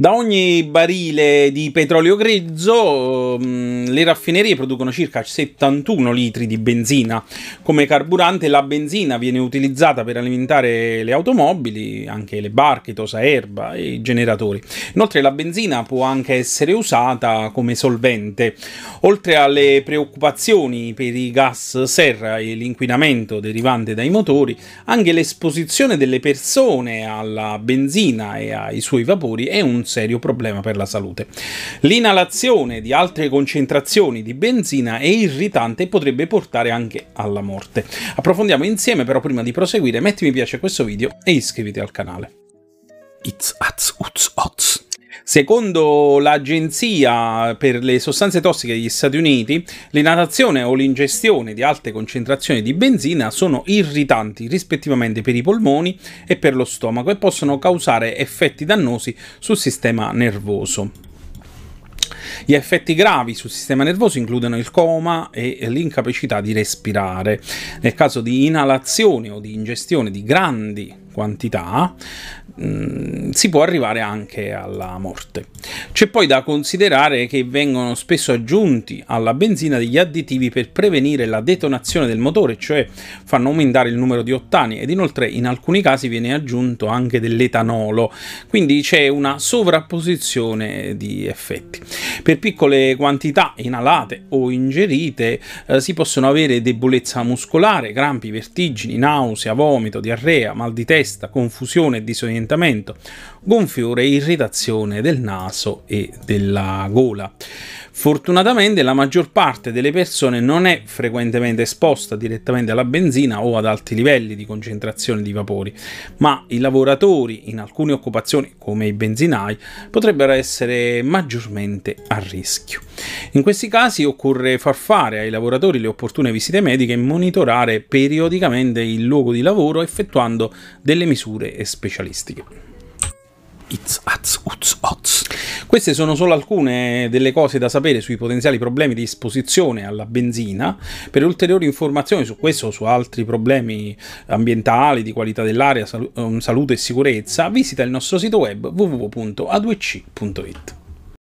Da ogni barile di petrolio grezzo mm, le raffinerie producono circa 71 litri di benzina. Come carburante la benzina viene utilizzata per alimentare le automobili, anche le barche, tosa erba e i generatori. Inoltre la benzina può anche essere usata come solvente. Oltre alle preoccupazioni per i gas serra e l'inquinamento derivante dai motori, anche l'esposizione delle persone alla benzina e ai suoi vapori è un serio problema per la salute. L'inalazione di altre concentrazioni di benzina è irritante e potrebbe portare anche alla morte. Approfondiamo insieme, però prima di proseguire metti mi piace a questo video e iscriviti al canale. It's az, uz, oz. Secondo l'Agenzia per le sostanze tossiche degli Stati Uniti, l'inalazione o l'ingestione di alte concentrazioni di benzina sono irritanti rispettivamente per i polmoni e per lo stomaco e possono causare effetti dannosi sul sistema nervoso. Gli effetti gravi sul sistema nervoso includono il coma e l'incapacità di respirare. Nel caso di inalazione o di ingestione di grandi quantità, mh, mm, si può arrivare anche alla morte. C'è poi da considerare che vengono spesso aggiunti alla benzina degli additivi per prevenire la detonazione del motore, cioè fanno aumentare il numero di ottani ed inoltre in alcuni casi viene aggiunto anche dell'etanolo, quindi c'è una sovrapposizione di effetti. Per piccole quantità inalate o ingerite eh, si possono avere debolezza muscolare, crampi, vertigini, nausea, vomito, diarrea, mal di testa, testa, confusione e disorientamento, gonfiore irritazione del naso e della gola. Fortunatamente la maggior parte delle persone non è frequentemente esposta direttamente alla benzina o ad alti livelli di concentrazione di vapori, ma i lavoratori in alcune occupazioni, come i benzinai, potrebbero essere maggiormente a rischio. In questi casi occorre far fare ai lavoratori le opportune visite mediche e monitorare periodicamente il luogo di lavoro effettuando delle misure specialistiche. It's, uz, oz. Queste sono solo alcune delle cose da sapere sui potenziali problemi di esposizione alla benzina. Per ulteriori informazioni su questo o su altri problemi ambientali, di qualità dell'aria, um, salute e sicurezza, visita il nostro sito web www.a2c.it.